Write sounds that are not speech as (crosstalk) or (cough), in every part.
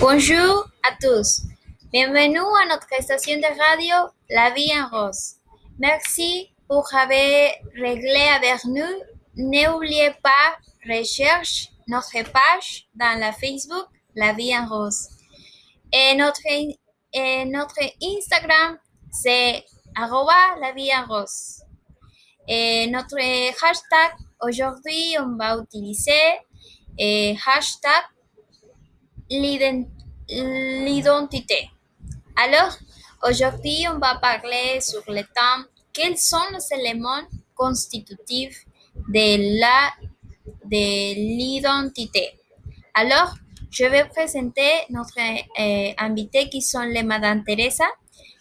Bonjour à tous. Bienvenue à notre station de radio La Vie en Rose. Merci pour avoir réglé avec nous. N'oubliez pas, recherche notre page dans la Facebook La Vie en Rose. Et notre, et notre Instagram, c'est arroba la vie en rose. Et notre hashtag, aujourd'hui, on va utiliser et hashtag l'identité. Alors, aujourd'hui, on va parler sur le thème quels sont les éléments constitutifs de la de l'identité. Alors, je vais présenter notre euh, invité qui sont les Madame Teresa.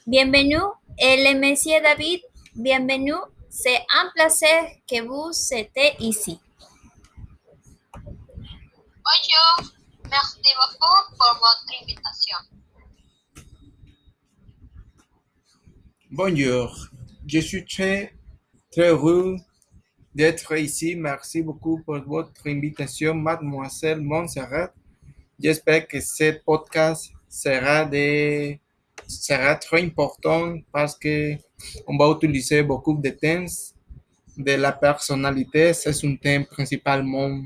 Bienvenue et le Monsieur David. Bienvenue. C'est un plaisir que vous êtes ici. Bonjour. Merci beaucoup pour votre invitation. Bonjour. Je suis très, très heureux d'être ici. Merci beaucoup pour votre invitation, mademoiselle Montserrat. J'espère que ce podcast sera, de, sera très important parce que on va utiliser beaucoup de thèmes de la personnalité. C'est un thème principalement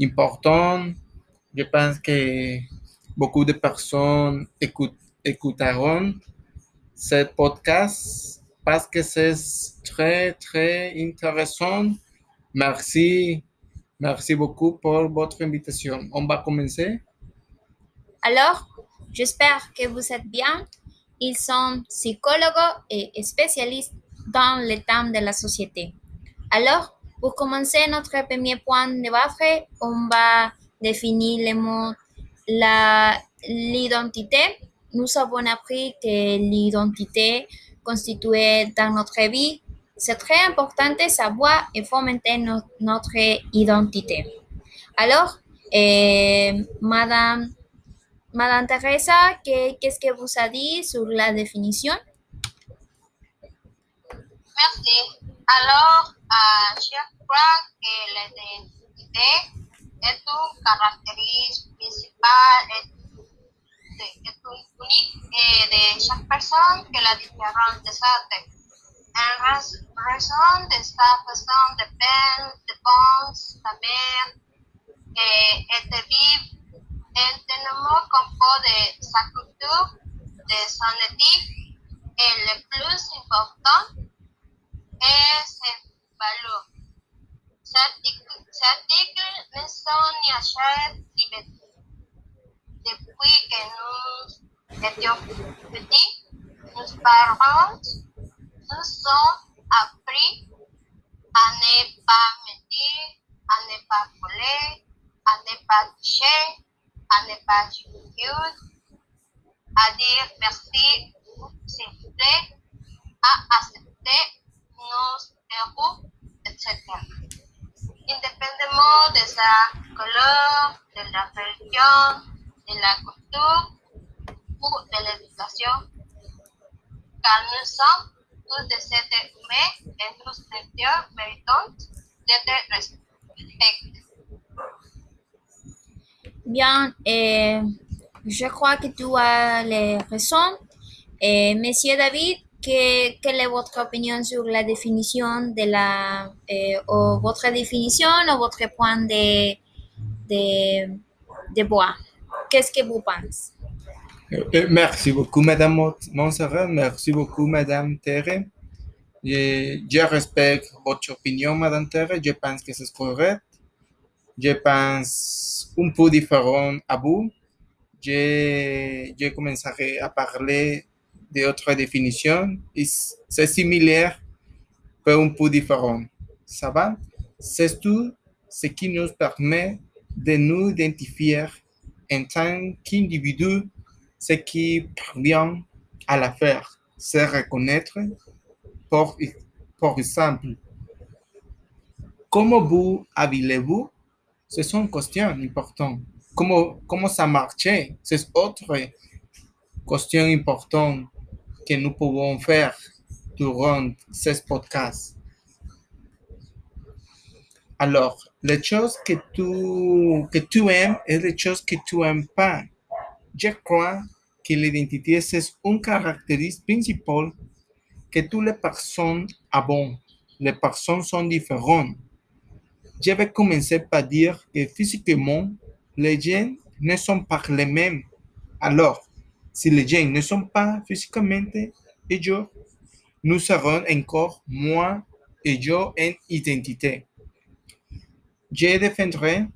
important. Je pense que beaucoup de personnes écoute, écouteront ce podcast parce que c'est très, très intéressant. Merci. Merci beaucoup pour votre invitation. On va commencer? Alors, j'espère que vous êtes bien. Ils sont psychologues et spécialistes dans le thème de la société. Alors, pour commencer notre premier point de base, on va définir le mot l'identité. Nous avons appris que l'identité constituée dans notre vie c'est très important de savoir et fomenter notre identité. Alors, eh, Madame, Madame Teresa, qu'est-ce que vous a dit sur la définition? Merci. Alors, euh, je crois que l'identité est une caractéristique principale et, unique de chaque personne que la différence des autres. En raison de esta cuestión depende, depende también eh, este vive tenemos como de sa culture, de son éthique, et le plus important es el valor. Cet article ne sont ni achète liberté. Depuis que nous étions petits, nos parents nous ont appris à ne pas mentir, à ne pas voler, à ne pas toucher, à ne pas juger, à dire merci ou s'il vous plaît, à accepter nos erreurs, etc. Indépendamment de sa couleur, de la religion, de la culture ou de l'éducation, car nous sommes tous des êtres humains et nous méritons d'être respectés. Bien, eh, je crois que tu as les raisons. Eh, Monsieur David, que, quelle est votre opinion sur la définition de la, eh, ou votre définition ou votre point de, de, de bois? Qu'est-ce que vous pensez? Euh, merci beaucoup, Madame Montserrat. Merci beaucoup, Madame Terre. Je, respecte votre opinion, Madame Terre. Je pense que c'est correct. Je pense un peu différent à vous. Je, je commencerai à parler d'autres définitions. C'est similaire, mais un peu différent. Ça va? C'est tout ce qui nous permet de nous identifier en tant qu'individu ce qui parvient à la faire, c'est reconnaître, pour, par exemple, comment vous habillez-vous? Ce sont questions importantes. Comment, comment ça marchait? C'est autre question importante que nous pouvons faire durant ces podcasts. Alors, les choses que tu, que tu aimes et les choses que tu n'aimes pas. Je crois que l'identité, c'est une caractéristique principale que toutes les personnes ont. Les personnes sont différentes. Je vais commencer par dire que physiquement, les gens ne sont pas les mêmes. Alors, si les gens ne sont pas physiquement égaux, nous serons encore moins égaux en identité. Je défendrai,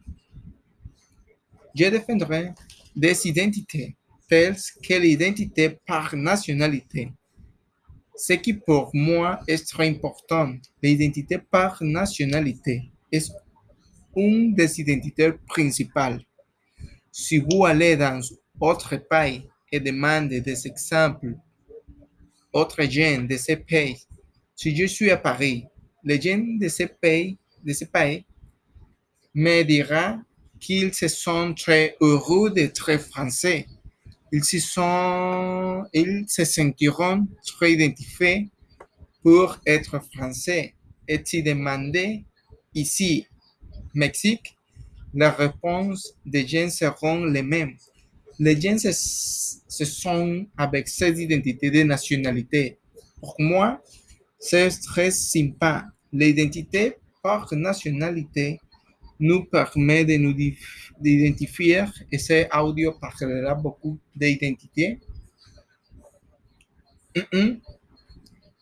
je défendrai des identités telles que l'identité par nationalité. Ce qui pour moi est très important, l'identité par nationalité est une des identités principales. Si vous allez dans autre pays et demandez des exemples autres gens de ce pays, si je suis à Paris, les gens de ce pays, de ce pays me dira qu'ils se sont très heureux d'être français. Ils se, sentiront très identifiés pour être français. Et si demandez ici, Mexique, la réponse des gens seront les mêmes. Les gens se, se sont avec cette identité de nationalité. Pour moi, c'est très sympa. L'identité par nationalité nous permet de nous d'identifier et ce audio parlera beaucoup d'identité.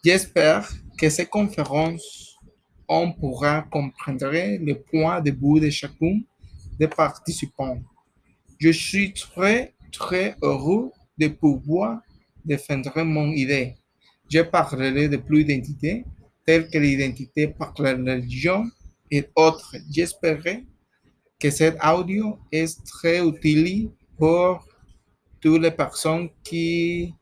J'espère que ces conférences, on pourra comprendre le point de vue de chacun des participants. Je suis très, très heureux de pouvoir défendre mon idée. Je parlerai de plus d'identité, telles que l'identité par la religion, et autres. J'espère que cet audio est très utile pour toutes les personnes qui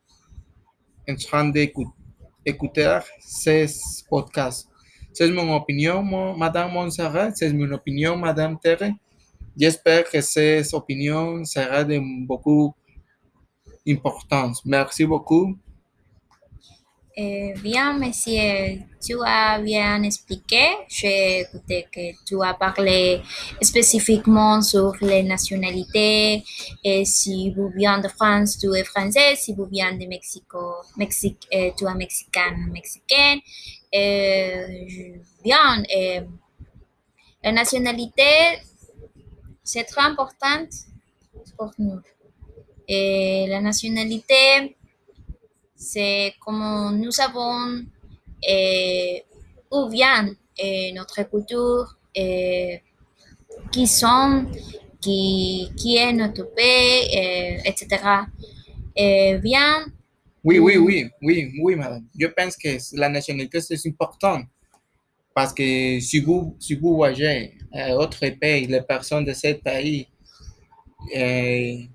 en train d'écouter ces podcasts. C'est mon opinion, Madame Montserrat, c'est mon opinion, Madame Terre. J'espère que ces opinions seront de beaucoup importance. Merci beaucoup. Eh, bien, monsieur, tu as bien expliqué. J'ai écouté que tu as parlé spécifiquement sur les nationalités. Si vous venez de France, tu es français. Si vous venez de Mexico, Mexique, eh, tu es mexicain, mexicaine. Eh, bien, la nationalité, c'est très important pour nous. Et la nationalité, c'est comme nous savons eh, où vient eh, notre culture, eh, qui sont, qui, qui est notre pays, etc. bien. Oui, oui, oui, oui, oui, madame. Je pense que la nationalité, c'est important. Parce que si vous, si vous voyagez à autre pays, les personnes de ce pays,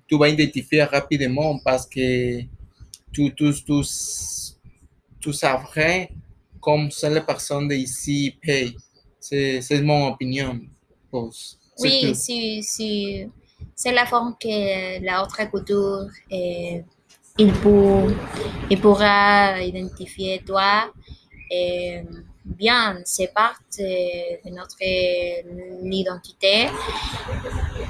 tu vas identifier rapidement parce que tout, tout, tout, tout savrait comme c'est les personnes d'ici payent. C'est mon opinion. Oui, si, si, c'est la forme que la autre culture, il, pour, il pourra identifier toi. Et, bien, c'est partie de notre identité,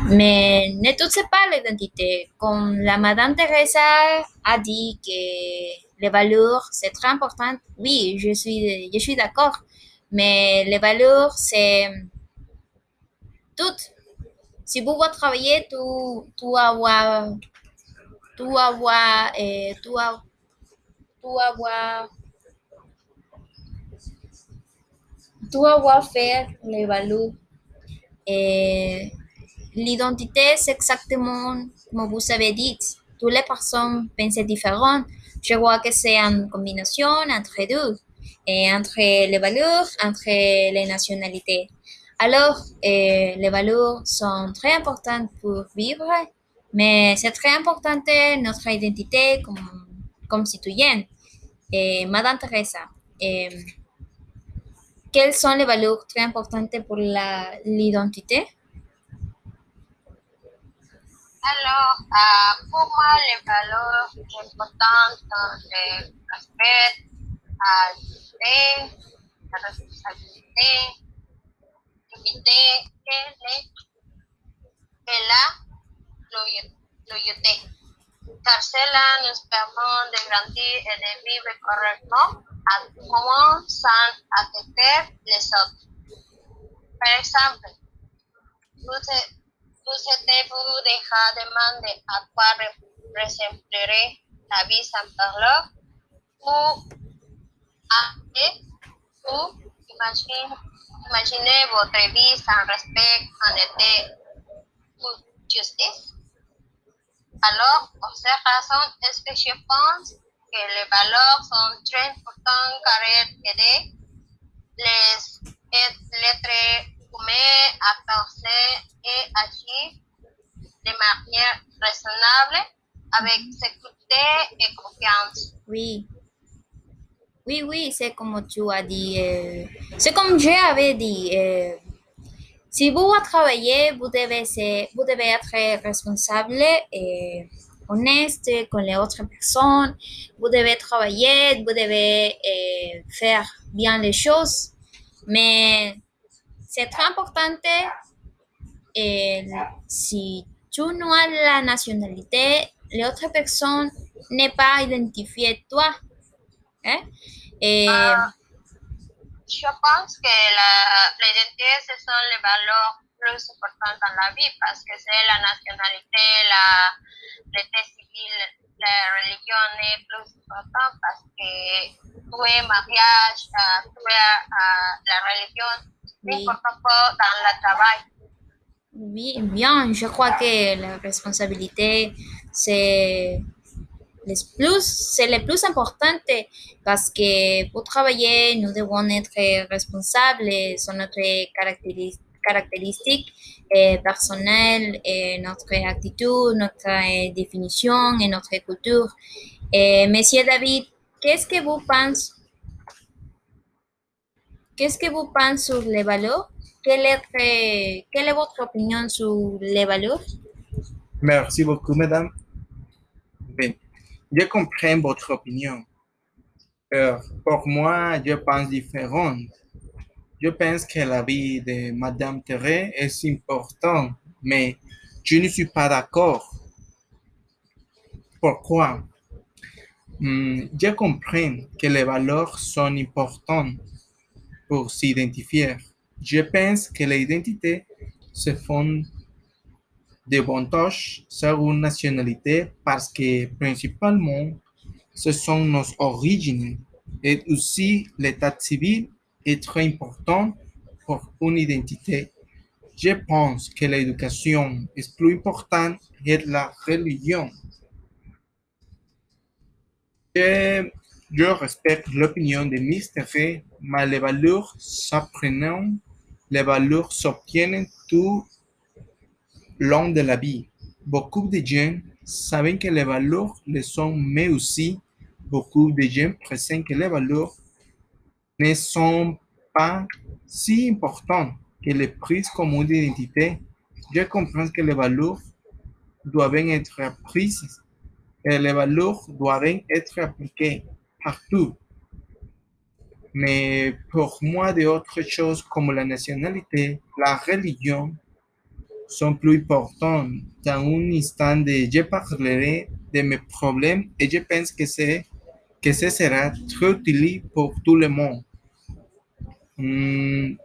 mais ne touchez pas l'identité. Comme la Madame Teresa a dit que les valeurs, c'est très important. Oui, je suis, je suis d'accord, mais les valeurs, c'est tout. Si vous voulez travailler, tu, tu avoir, tu avoir, tu, tu avoir tu avoir faire les valeurs. Et l'identité, c'est exactement comme vous avez dit. Toutes les personnes pensent différemment. Je vois que c'est une combinaison entre deux, et entre les valeurs, entre les nationalités. Alors, eh, les valeurs sont très importantes pour vivre, mais c'est très important notre identité comme, comme citoyenne. Madame Teresa, eh, quelles sont les valeurs très importantes pour l'identité Alors, euh, pour moi, les valeurs importantes sont le respect, la dignité, la responsabilité, l'unité et, la loya- loyauté. Car cela nous permet de grandir et de vivre correctement à tout moment sans affecter les autres. Par exemple, vous, êtes- vous êtes-vous déjà demandé à quoi re- ressemblerait la vie sans parler ou après, ou imagine- imaginez votre vie sans respect, honnêteté ou justice? Alors, pour cette raison, est-ce que je pense que les valeurs sont très importantes car elles aident les êtres humains à penser et agir de manière raisonnable avec sécurité et confiance. Oui. Oui, oui, c'est comme tu as dit. euh, c'est comme j'avais dit. euh, si vous travaillez, vous devez, ser- vous devez être responsable et honnête con les autres personnes. Vous devez travailler, vous devez euh, faire bien les choses. Mais c'est très important. Et si tu n'as la nationalité, l'autre personne n'est pas identifiée toi. Hein? Et, Ah. Je pense que la- l'identité, ce sont les valeurs plus importantes dans la vie parce que c'est la nationalité, la, l'état civil, la religion est plus importante parce que tout est mariage, tout est la religion, c'est Oui. important dans le travail. oui, bien, je crois que la responsabilité, c'est c'est le plus important parce que pour travailler, nous devons être responsables sur notre caractéris- caractéristique eh, personnelle, et notre attitude, notre eh, définition et notre culture. Eh, Monsieur David, qu'est-ce que vous pensez Qu'est-ce que vous pensez sur les valeurs? Quelle est, eh, quelle est votre opinion sur les valeurs? Merci beaucoup, madame. Bien, je comprends votre opinion. Euh, pour moi, je pense. Je pense que la vie de Madame Thérèse est importante, mais je ne suis pas d'accord. Pourquoi? Hmm, je comprends que les valeurs sont importantes pour s'identifier. Je pense que l'identité se fonde davantage sur une nationalité parce que principalement ce sont nos origines et aussi l'état civil est très important pour une identité. Je pense que l'éducation est plus importante que la religion. Je, respecte l'opinion de Mr. Ray, mais les valeurs s'apprennent, les valeurs s'obtiennent tout long de la vie. Beaucoup de gens savent que les valeurs le sont, mais aussi beaucoup de gens pressentent que les valeurs ne sont pas si importantes que les prises comme une identité. Je comprends que les valeurs doivent être apprises et les valeurs doivent être appliquées partout. Mais pour moi, d'autres choses comme la nationalité, la religion, sont plus importantes. Dans un instant, je parlerai de mes problèmes et je pense que, que ce sera très utile pour tout le monde. Hmm,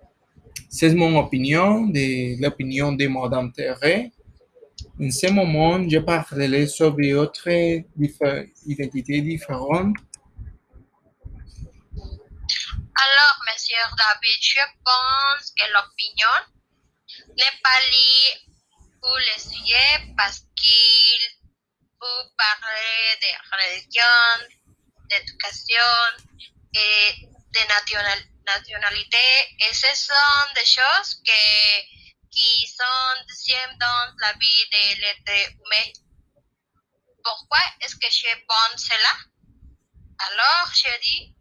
c'est mon opinion, de l'opinion de Madame Thérèse. En ce moment, je parlerai sur d'autres diffé- identités différentes. Alors, Monsieur David, je pense que l'opinion n'est pas liée pour le parce qu'il vous parle de religion, d'éducation et de nationa- nationalité. Et ce sont des choses que, sont deuxièmes dans la vie de l'être humain. Pourquoi est-ce que je pense cela? Alors, je dis,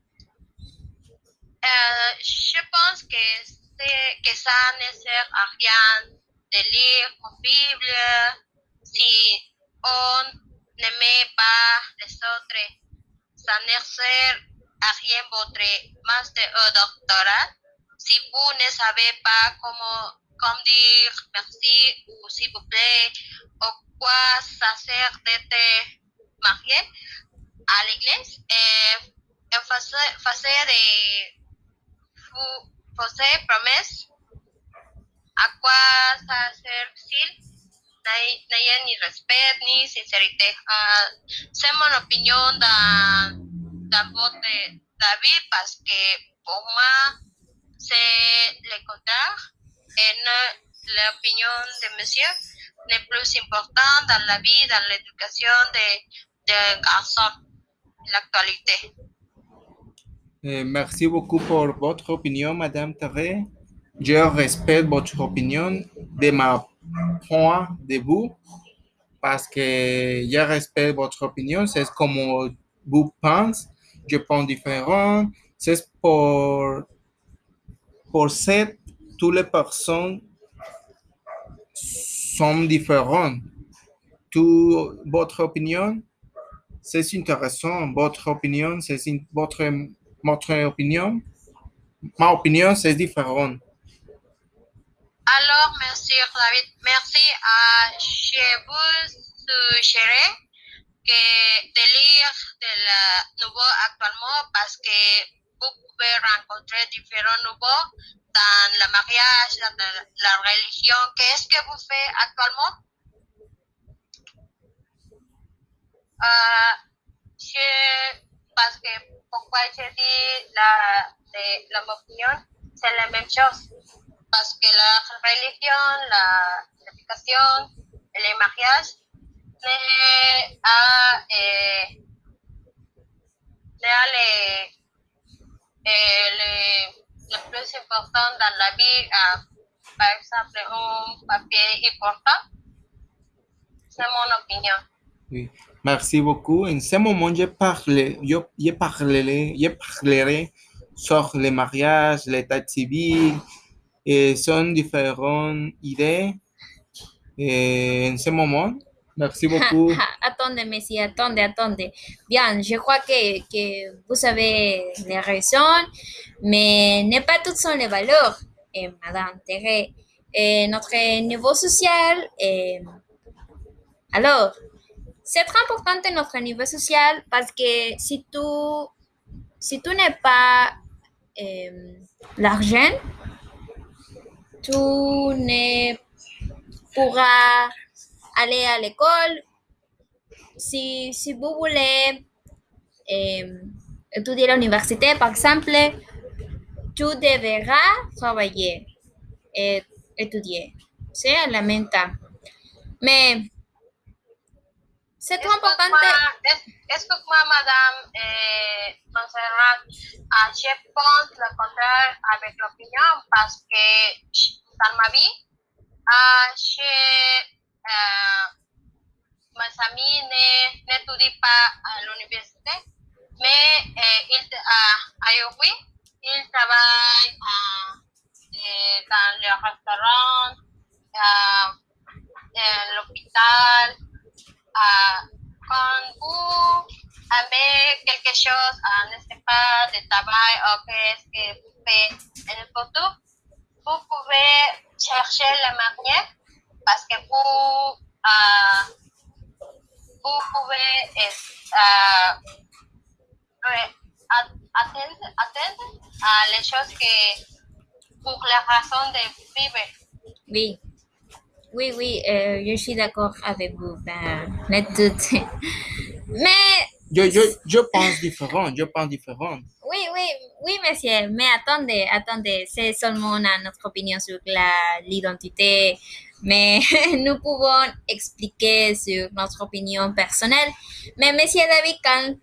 euh, je pense que, que ça ne sert à rien de lire Bible si on n'aimait pas les autres, ça ne à rien votre master ou doctorat. Si vous ne savez pas comment, comment dire merci ou s'il vous plaît, ou quoi ça sert d'être marié à l'église, et, et faisait, faisait des fou- faisait promesses à quoi ça sert-il N'ay- n'ayant ni respect ni sincérité. Euh, c'est mon opinion avis parce que pour moi, c'est le contraire et l'opinion de monsieur n'est plus importante dans la vie, dans l'éducation de, de garçons, l'actualité. Euh, merci beaucoup pour votre opinion, Madame Thérèse. Je respecte votre opinion de ma point de vue parce que je respecte votre opinion. C'est comme vous pensez. Je pense différent. C'est pour, pour cette, toutes les personnes sont différentes. Tout, votre opinion, c'est intéressant. Votre opinion, c'est votre, votre opinion. Ma opinion, c'est différent. Alors, Monsieur David, merci à je vous suggérer que de lire de la nouveau actuellement parce que vous pouvez rencontrer différents nouveaux dans mariage, dans la, la religion. Qu'est-ce que vous faites actuellement? Euh, je, parce que pourquoi je dis la, de, la opinion, c'est la même chose. Parce que la religion, la l'éducation, les mariages, n'est à, eh, eh, les, le plus important dans la vie, euh, par exemple, un papier important. C'est mon opinion. Oui. Merci beaucoup. En ce moment, je, parle, je, je, parlerai, je sur le mariage, l'état civil, et sont différentes idées. En ce moment, merci beaucoup. attendez, Messi, attendez, attendez. Bien, je crois que, que vous avez les raisons, mais n'est pas toutes sont les valeurs, et Madame Thérèse. Et notre niveau social, et... alors, c'est très important notre niveau social parce que si tu, si tu n'es pas euh, l'argent, tu ne pourras aller à l'école. Si, si vous voulez euh, étudier à l'université, par exemple, tu devras travailler et étudier. C'est la même temps. Mais c'est très important. Excuse-moi, madame eh, Montserrat. Ah, je pense le contraire avec l'opinion parce que dans ma vie, ah, je, euh, mes amis ne- n'étudient pas à l'université, mais eh, ils, ah, aujourd'hui, ils travaillent ah, eh, dans le restaurant, ah, en l'hôpital. Ah, quand vous avez quelque chose, ah, ne pas, de travail ou qu'est-ce que vous faites en futur, vous pouvez chercher le marié parce que vous, ah, vous pouvez ah, at- atteindre, atteindre à les choses que pour la raison de vivre. Oui, oui, oui, euh, je suis d'accord avec vous. Ben. (laughs) Mais Je, je, je pense différent. Je pense différent. oui, oui, oui, monsieur. Mais attendez, attendez. C'est seulement notre opinion sur la- l'identité. Mais (laughs) nous pouvons expliquer sur notre opinion personnelle. Mais monsieur David, quand,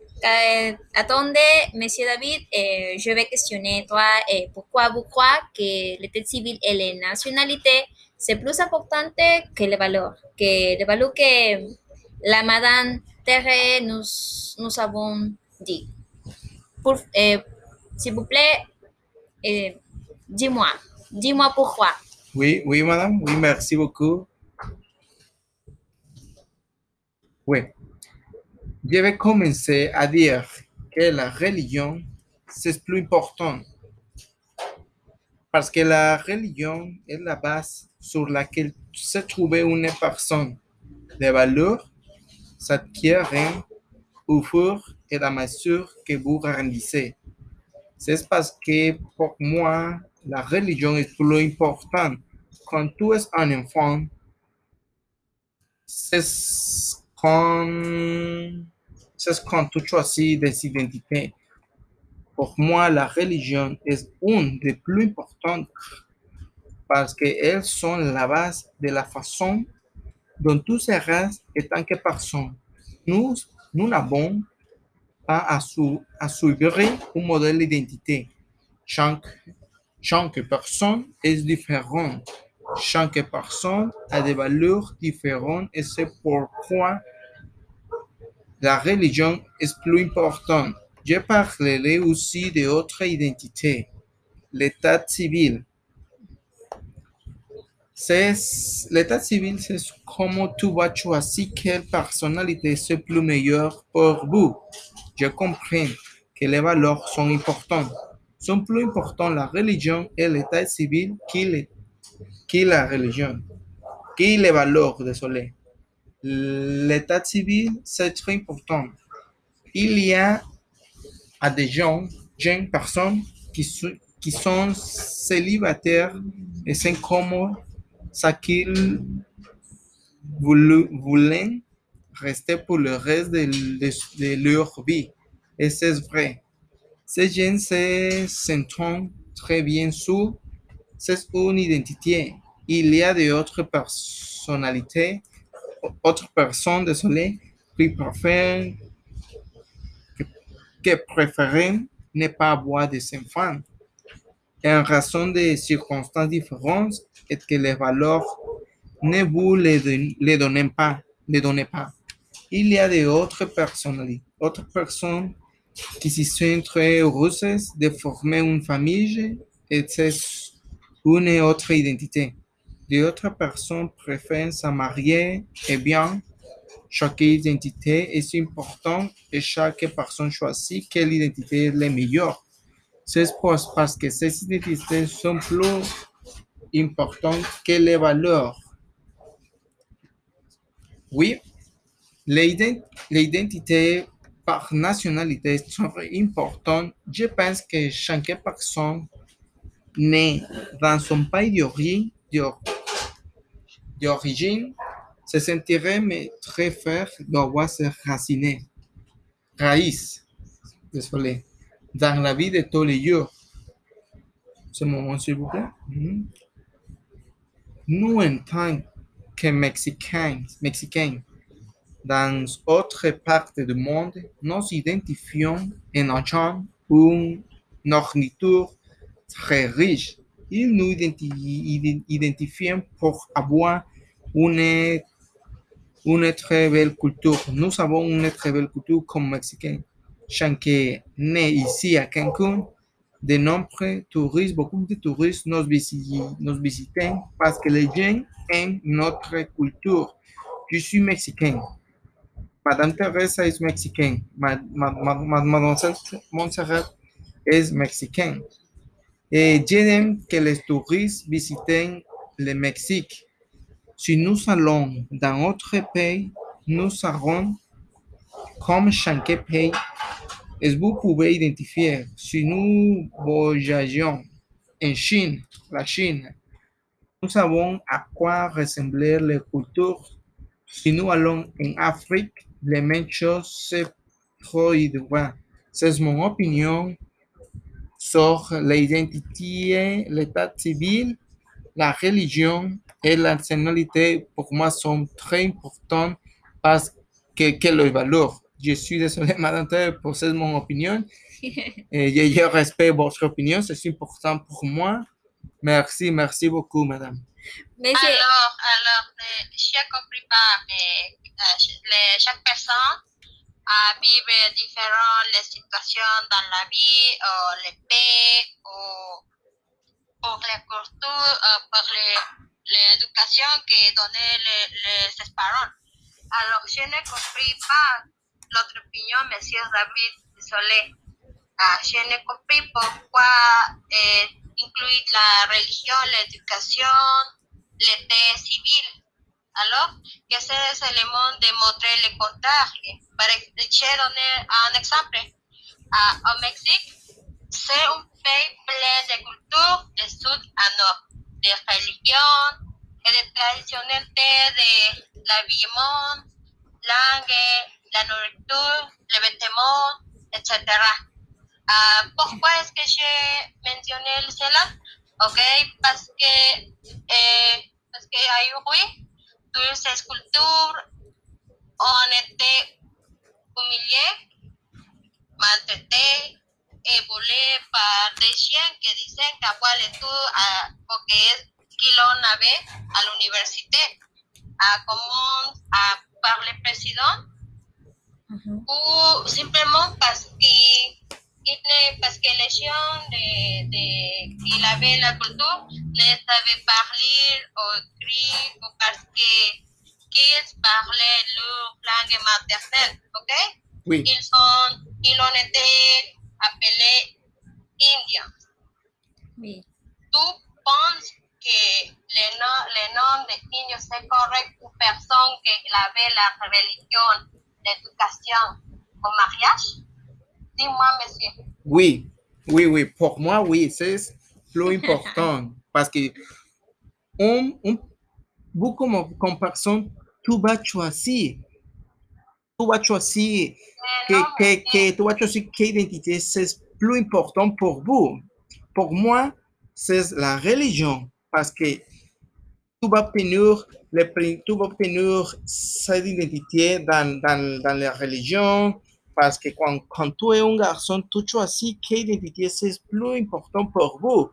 attendez, monsieur David, je vais questionner toi et pourquoi vous croyez que l'état civil et les nationalités c'est plus important que les valeurs, que les valeurs que la madame Thérèse nous, nous avons dit. S'il vous plaît, dis-moi, dis-moi pourquoi. Oui, oui, madame. Oui, merci beaucoup. Oui. Je vais commencer à dire que la religion, c'est plus important. Parce que la religion est la base sur laquelle se trouve une personne. Les valeurs s'acquièrent au fur et à mesure que vous grandissez. C'est parce que pour moi, la religion est plus importante. Quand tu es un enfant, c'est quand, quand tu choisis des identités. Pour moi, la religion est une des plus importantes parce qu'elles sont la base de la façon dont tu seras en tant que personne. Nous, nous n'avons pas à, su- à suivre un modèle d'identité. Chaque personne est différente. Chaque personne a des valeurs différentes et c'est pourquoi la religion est plus importante. Je parlerai aussi d'autres identités. L'état civil. L'état civil, c'est comment tu vas choisir quelle personnalité c'est plus meilleure pour vous. Je comprends que les valeurs sont importantes. Sont plus importants la religion et l'état civil que, que la religion, que les valeurs, désolé. L'état civil, c'est très important. Il y a des gens, jeunes personnes qui, sont- qui sont célibataires et c'est comme ça qu'ils voulaient rester pour le reste de leur vie. Et c'est vrai. Ces jeunes se sentent très bien sur c'est une identité. Il y a d'autres personnalités, autres personnes, désolé, qui préfèrent que préfèrent ne pas avoir des enfants en raison de circonstances différentes et que les valeurs ne vous les donnent pas, les donnent pas? Il y a d'autres personnalités, autres personnes qui se sont très heureuses de former une famille et c'est une autre identité. D'autres personnes préfèrent se marier et bien, chaque identité est importante et chaque personne choisit quelle identité est la meilleure. C'est parce que ces identités sont plus importantes que les valeurs. Oui, l'ident- l'identité par nationalité est très importante. Je pense que chaque personne née dans son pays d'origine, d'or- d'origine se sentirait très fier d'avoir ses racines, raíces, désolé, dans la vie de tous les jours. Ce moment, s'il vous plaît. Mhm. Nous, en tant que Mexicains, Mexicains, dans autre parties du monde, nous identifions en ayant une nourriture très riche. Ils nous identi- iden- identifient pour avoir une, une très belle culture. Nous avons une très belle culture comme Mexicains. Chaque né ici à Cancun, de nombreux touristes, beaucoup de touristes nous visitent, nous visitent parce que les gens aiment notre culture. Je suis mexicain. Madame Teresa est mexicaine. Ma- ma- ma- ma- Mademoiselle Montserrat est mexicaine. Et j'aime que les touristes visitent le Mexique. Si nous allons dans autre pays, nous serons comme chaque pays. Et vous pouvez identifier si nous voyageons en Chine, la Chine, nous savons à quoi ressembler les cultures. Si nous allons en Afrique, les mêmes choses se produiront. C'est mon opinion sur l'identité, l'état civil, la religion et la nationalité. Pour moi, sont très importants parce que, que les valeurs. Je suis désolé, madame, pour c'est mon opinion. (laughs) Et je, je respecte votre opinion, c'est important pour moi. Merci, merci beaucoup, madame. Alors, alors, euh, j'ai compris pas, mais euh, les- chaque personne a vive différentes les situations dans la vie, ou les pays, ou pour les cultures, euh, pour les- l'éducation que donnaient les, les parents. Alors, je ne compris pas l'autre opinion, Monsieur David Solé. Ah, je ne compris pourquoi eh, incluir la religion, l'éducation, l'état civil. Alors, que ces éléments démontrent le contraire. Par exemple, un exemple. Ah, au Mexique, c'est un pays plein de cultures de sud à nord, de religion et de traditionnalité de l'habillement, langue, la nourriture, les vêtements, etc. Ah, pourquoi est-ce que j'ai mentionné cela? Ok, parce que, eh, parce que oui, toutes ces cultures ont été humiliées, maltraitées et volées par des chiens qui disaient qu'avoir et tout, ah, porque es qu'ils l'on avait à l'université, ah, comment, ah, par le président, Ujú. ou simplement parce que il- parce que les gens de, de, qu'il avait la culture ne savaient parler ou écrire ou parce que qu'ils parlaient leur langue maternelle, ok? Oui, Ils ont, ils ont été appelés Indiens. Oui. ¿Tú penses que le nom, le nom de niños c'est correct pour personne que avait la religion, l'éducation au mariage? Dis-moi, monsieur. oui, oui, oui. Pour moi, oui, c'est plus important (laughs) parce que on, on, vous comme, comme personne, tu vas choisir. Tu vas choisir que, que, vas choisir quelle identité c'est plus important pour vous. Pour moi, c'est la religion parce que tu vas obtenir, le, tu vas obtenir cette identité dans, dans, dans la religion parce que quand, quand tu es un garçon, tu choisis quelle identité c'est plus important pour vous.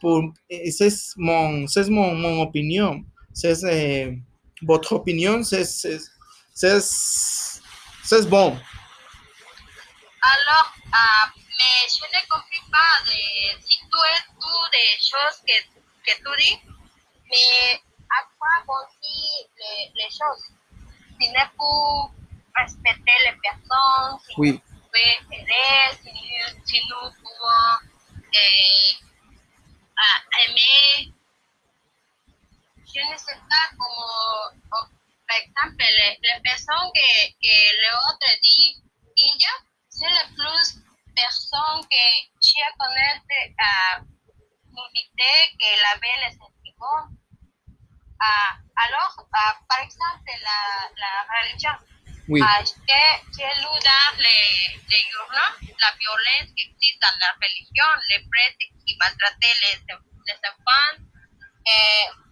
Pour, et c'est mon, c'est mon, mon opinion. C'est euh, votre opinion, c'est c'est- c'est- c'est bon. Alors, ah, mais je ne comprends pas de, si tu es tout des choses que, que tu dis, mais à quoi vont les, les choses? Si ne pour respecter les personnes, si Oui. nous pouvons aider, si, nous- si nous pouvons eh, ah, aimer, je ne sais pas comment, oh, par exemple, les, les personnes que, que l'autre dit India, c'est le plus personnes que je connais à m'inviter que la belle sentiments. Ah, alors, ah, par exemple, la, la religion. Oui. Ah, j'ai j'ai lu dans les, les journaux la violence qui existe dans la religion, les prêtres qui maltraitaient les, enfants.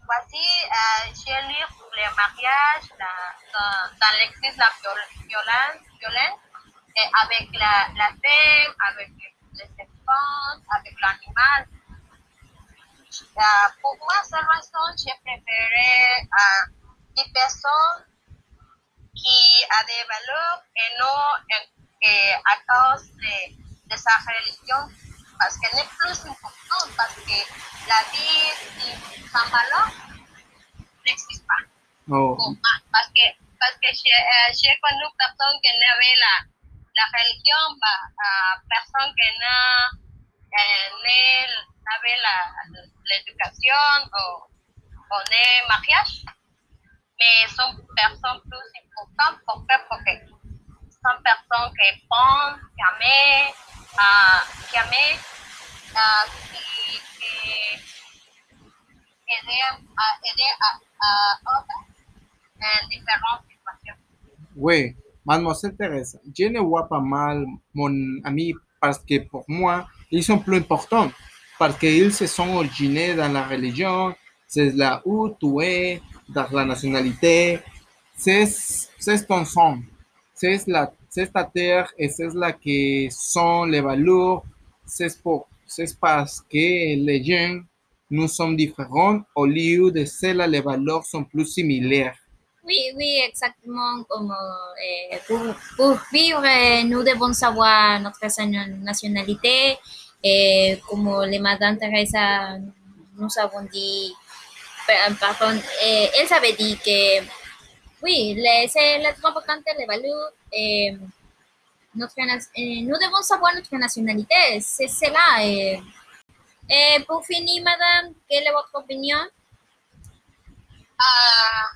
Voici, euh, j'ai lu sur les mariages, la- dans, dans l'existe la viol- violence, et avec la, la femme, avec les enfants, avec l'animal. Euh, pour moi, c'est la raison j'ai préféré euh, des personnes qui a des valeurs et non euh, que à cause de, de sa religion. Parce qu'elle est plus importante, parce que la vie sans valeur n'existe pas. Oh, Pour moi. Parce que, parce que j'ai euh, j'ai connu personne qui n'avait la, la religion, bah, euh, personne qui n'a- euh, n'a- n'avait la- l'éducation ou, ou le mariage mais sont personnes plus importantes pourquoi parce que sont personnes qui pensent, qui aiment, euh, qui aiment, euh, qui, qui aident à, aider à, à autres en différentes situations. oui. Mademoiselle Thérèse, je ne vois pas mal mon ami parce que pour moi, ils sont plus importants. Parce qu'ils se sont originés dans la religion, c'est là où tu es, dans la nationalité, c'est ton sang, c'est la, c'est ta terre et c'est là que sont les valeurs. C'est pour, c'est parce que les gens, nous sommes différents, au lieu de cela, les valeurs sont plus similaires. Oui, oui, exactement. Comme eh, pour, pour vivre, eh, nous devons savoir notre nationalité. Et comme les Madame Teresa nous avons dit, per- pardon, eh, avaient dit que Oui, les- les. Et notre. C'est cela. Et, et pour finir, madame, quelle est votre opinion? Ah,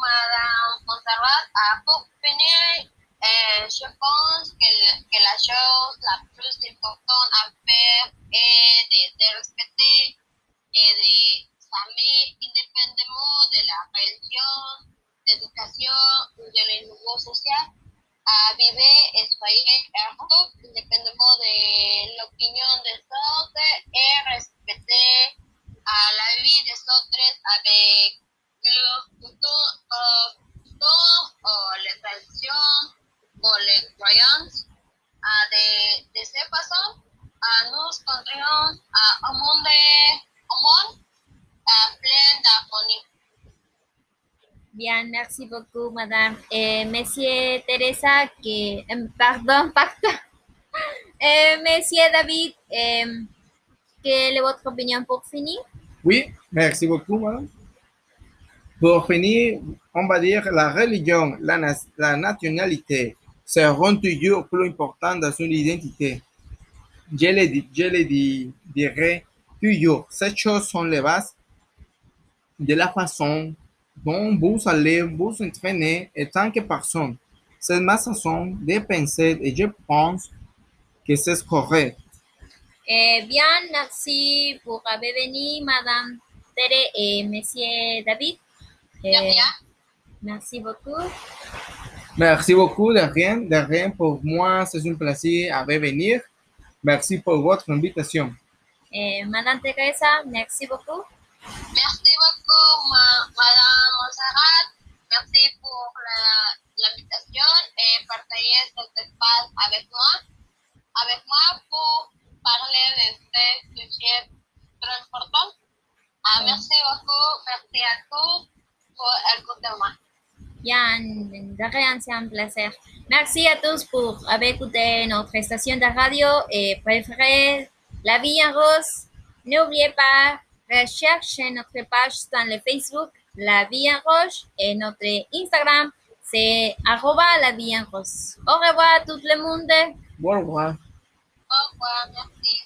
Madame Montserrat. Ah, pour finir, je pense que, que la chose la plus importante à faire est de, de respecter et de s'aimer indépendamment de la religion, d'éducation ou de le niveau social. À vivre et soyez heureux indépendamment de l'opinion des autres et respecter à la vie des autres avec leur culture, euh, culture, ou les traditions ou les croyances. Ah, de, de cette façon, ah, nous contribuons à un monde, un monde ah, plein d'harmonie. Bien, merci beaucoup, madame. Et monsieur Teresa, que, pardon, (laughs) pardon. Eh, monsieur David, quelle est votre opinion pour finir? Oui, merci beaucoup, madame. Pour finir, on va dire la religion, la, la nationalité seront toujours plus importantes dans une identité. Je le, je le dirai toujours, ces choses sont les bases de la façon dont vous allez vous entraîner en tant que personne. C'est ma façon de penser et je pense que c'est correct. Eh, bien, merci pour avoir venu, madame Tere et monsieur David. Eh, merci beaucoup. Merci beaucoup, de rien, de rien pour moi, c'est un plaisir à venir. Merci pour votre invitation. Eh, madame Teresa, merci beaucoup. Merci beaucoup, ma- Madame Montserrat. Merci pour la- l'invitation et partager cet espace avec moi, avec moi pour parler de ce sujet très important. Ah, merci beaucoup, merci à tous pour écouter moi. Bien, de rien, c'est un plaisir. Merci à tous pour avoir écouté notre station de radio et préférée La Vie en Rose. N'oubliez pas, Recherchez notre page dans le Facebook La Via Roche et notre Instagram c'est arroba La Via Roche. Au revoir tout le monde. Au revoir. Au revoir, merci.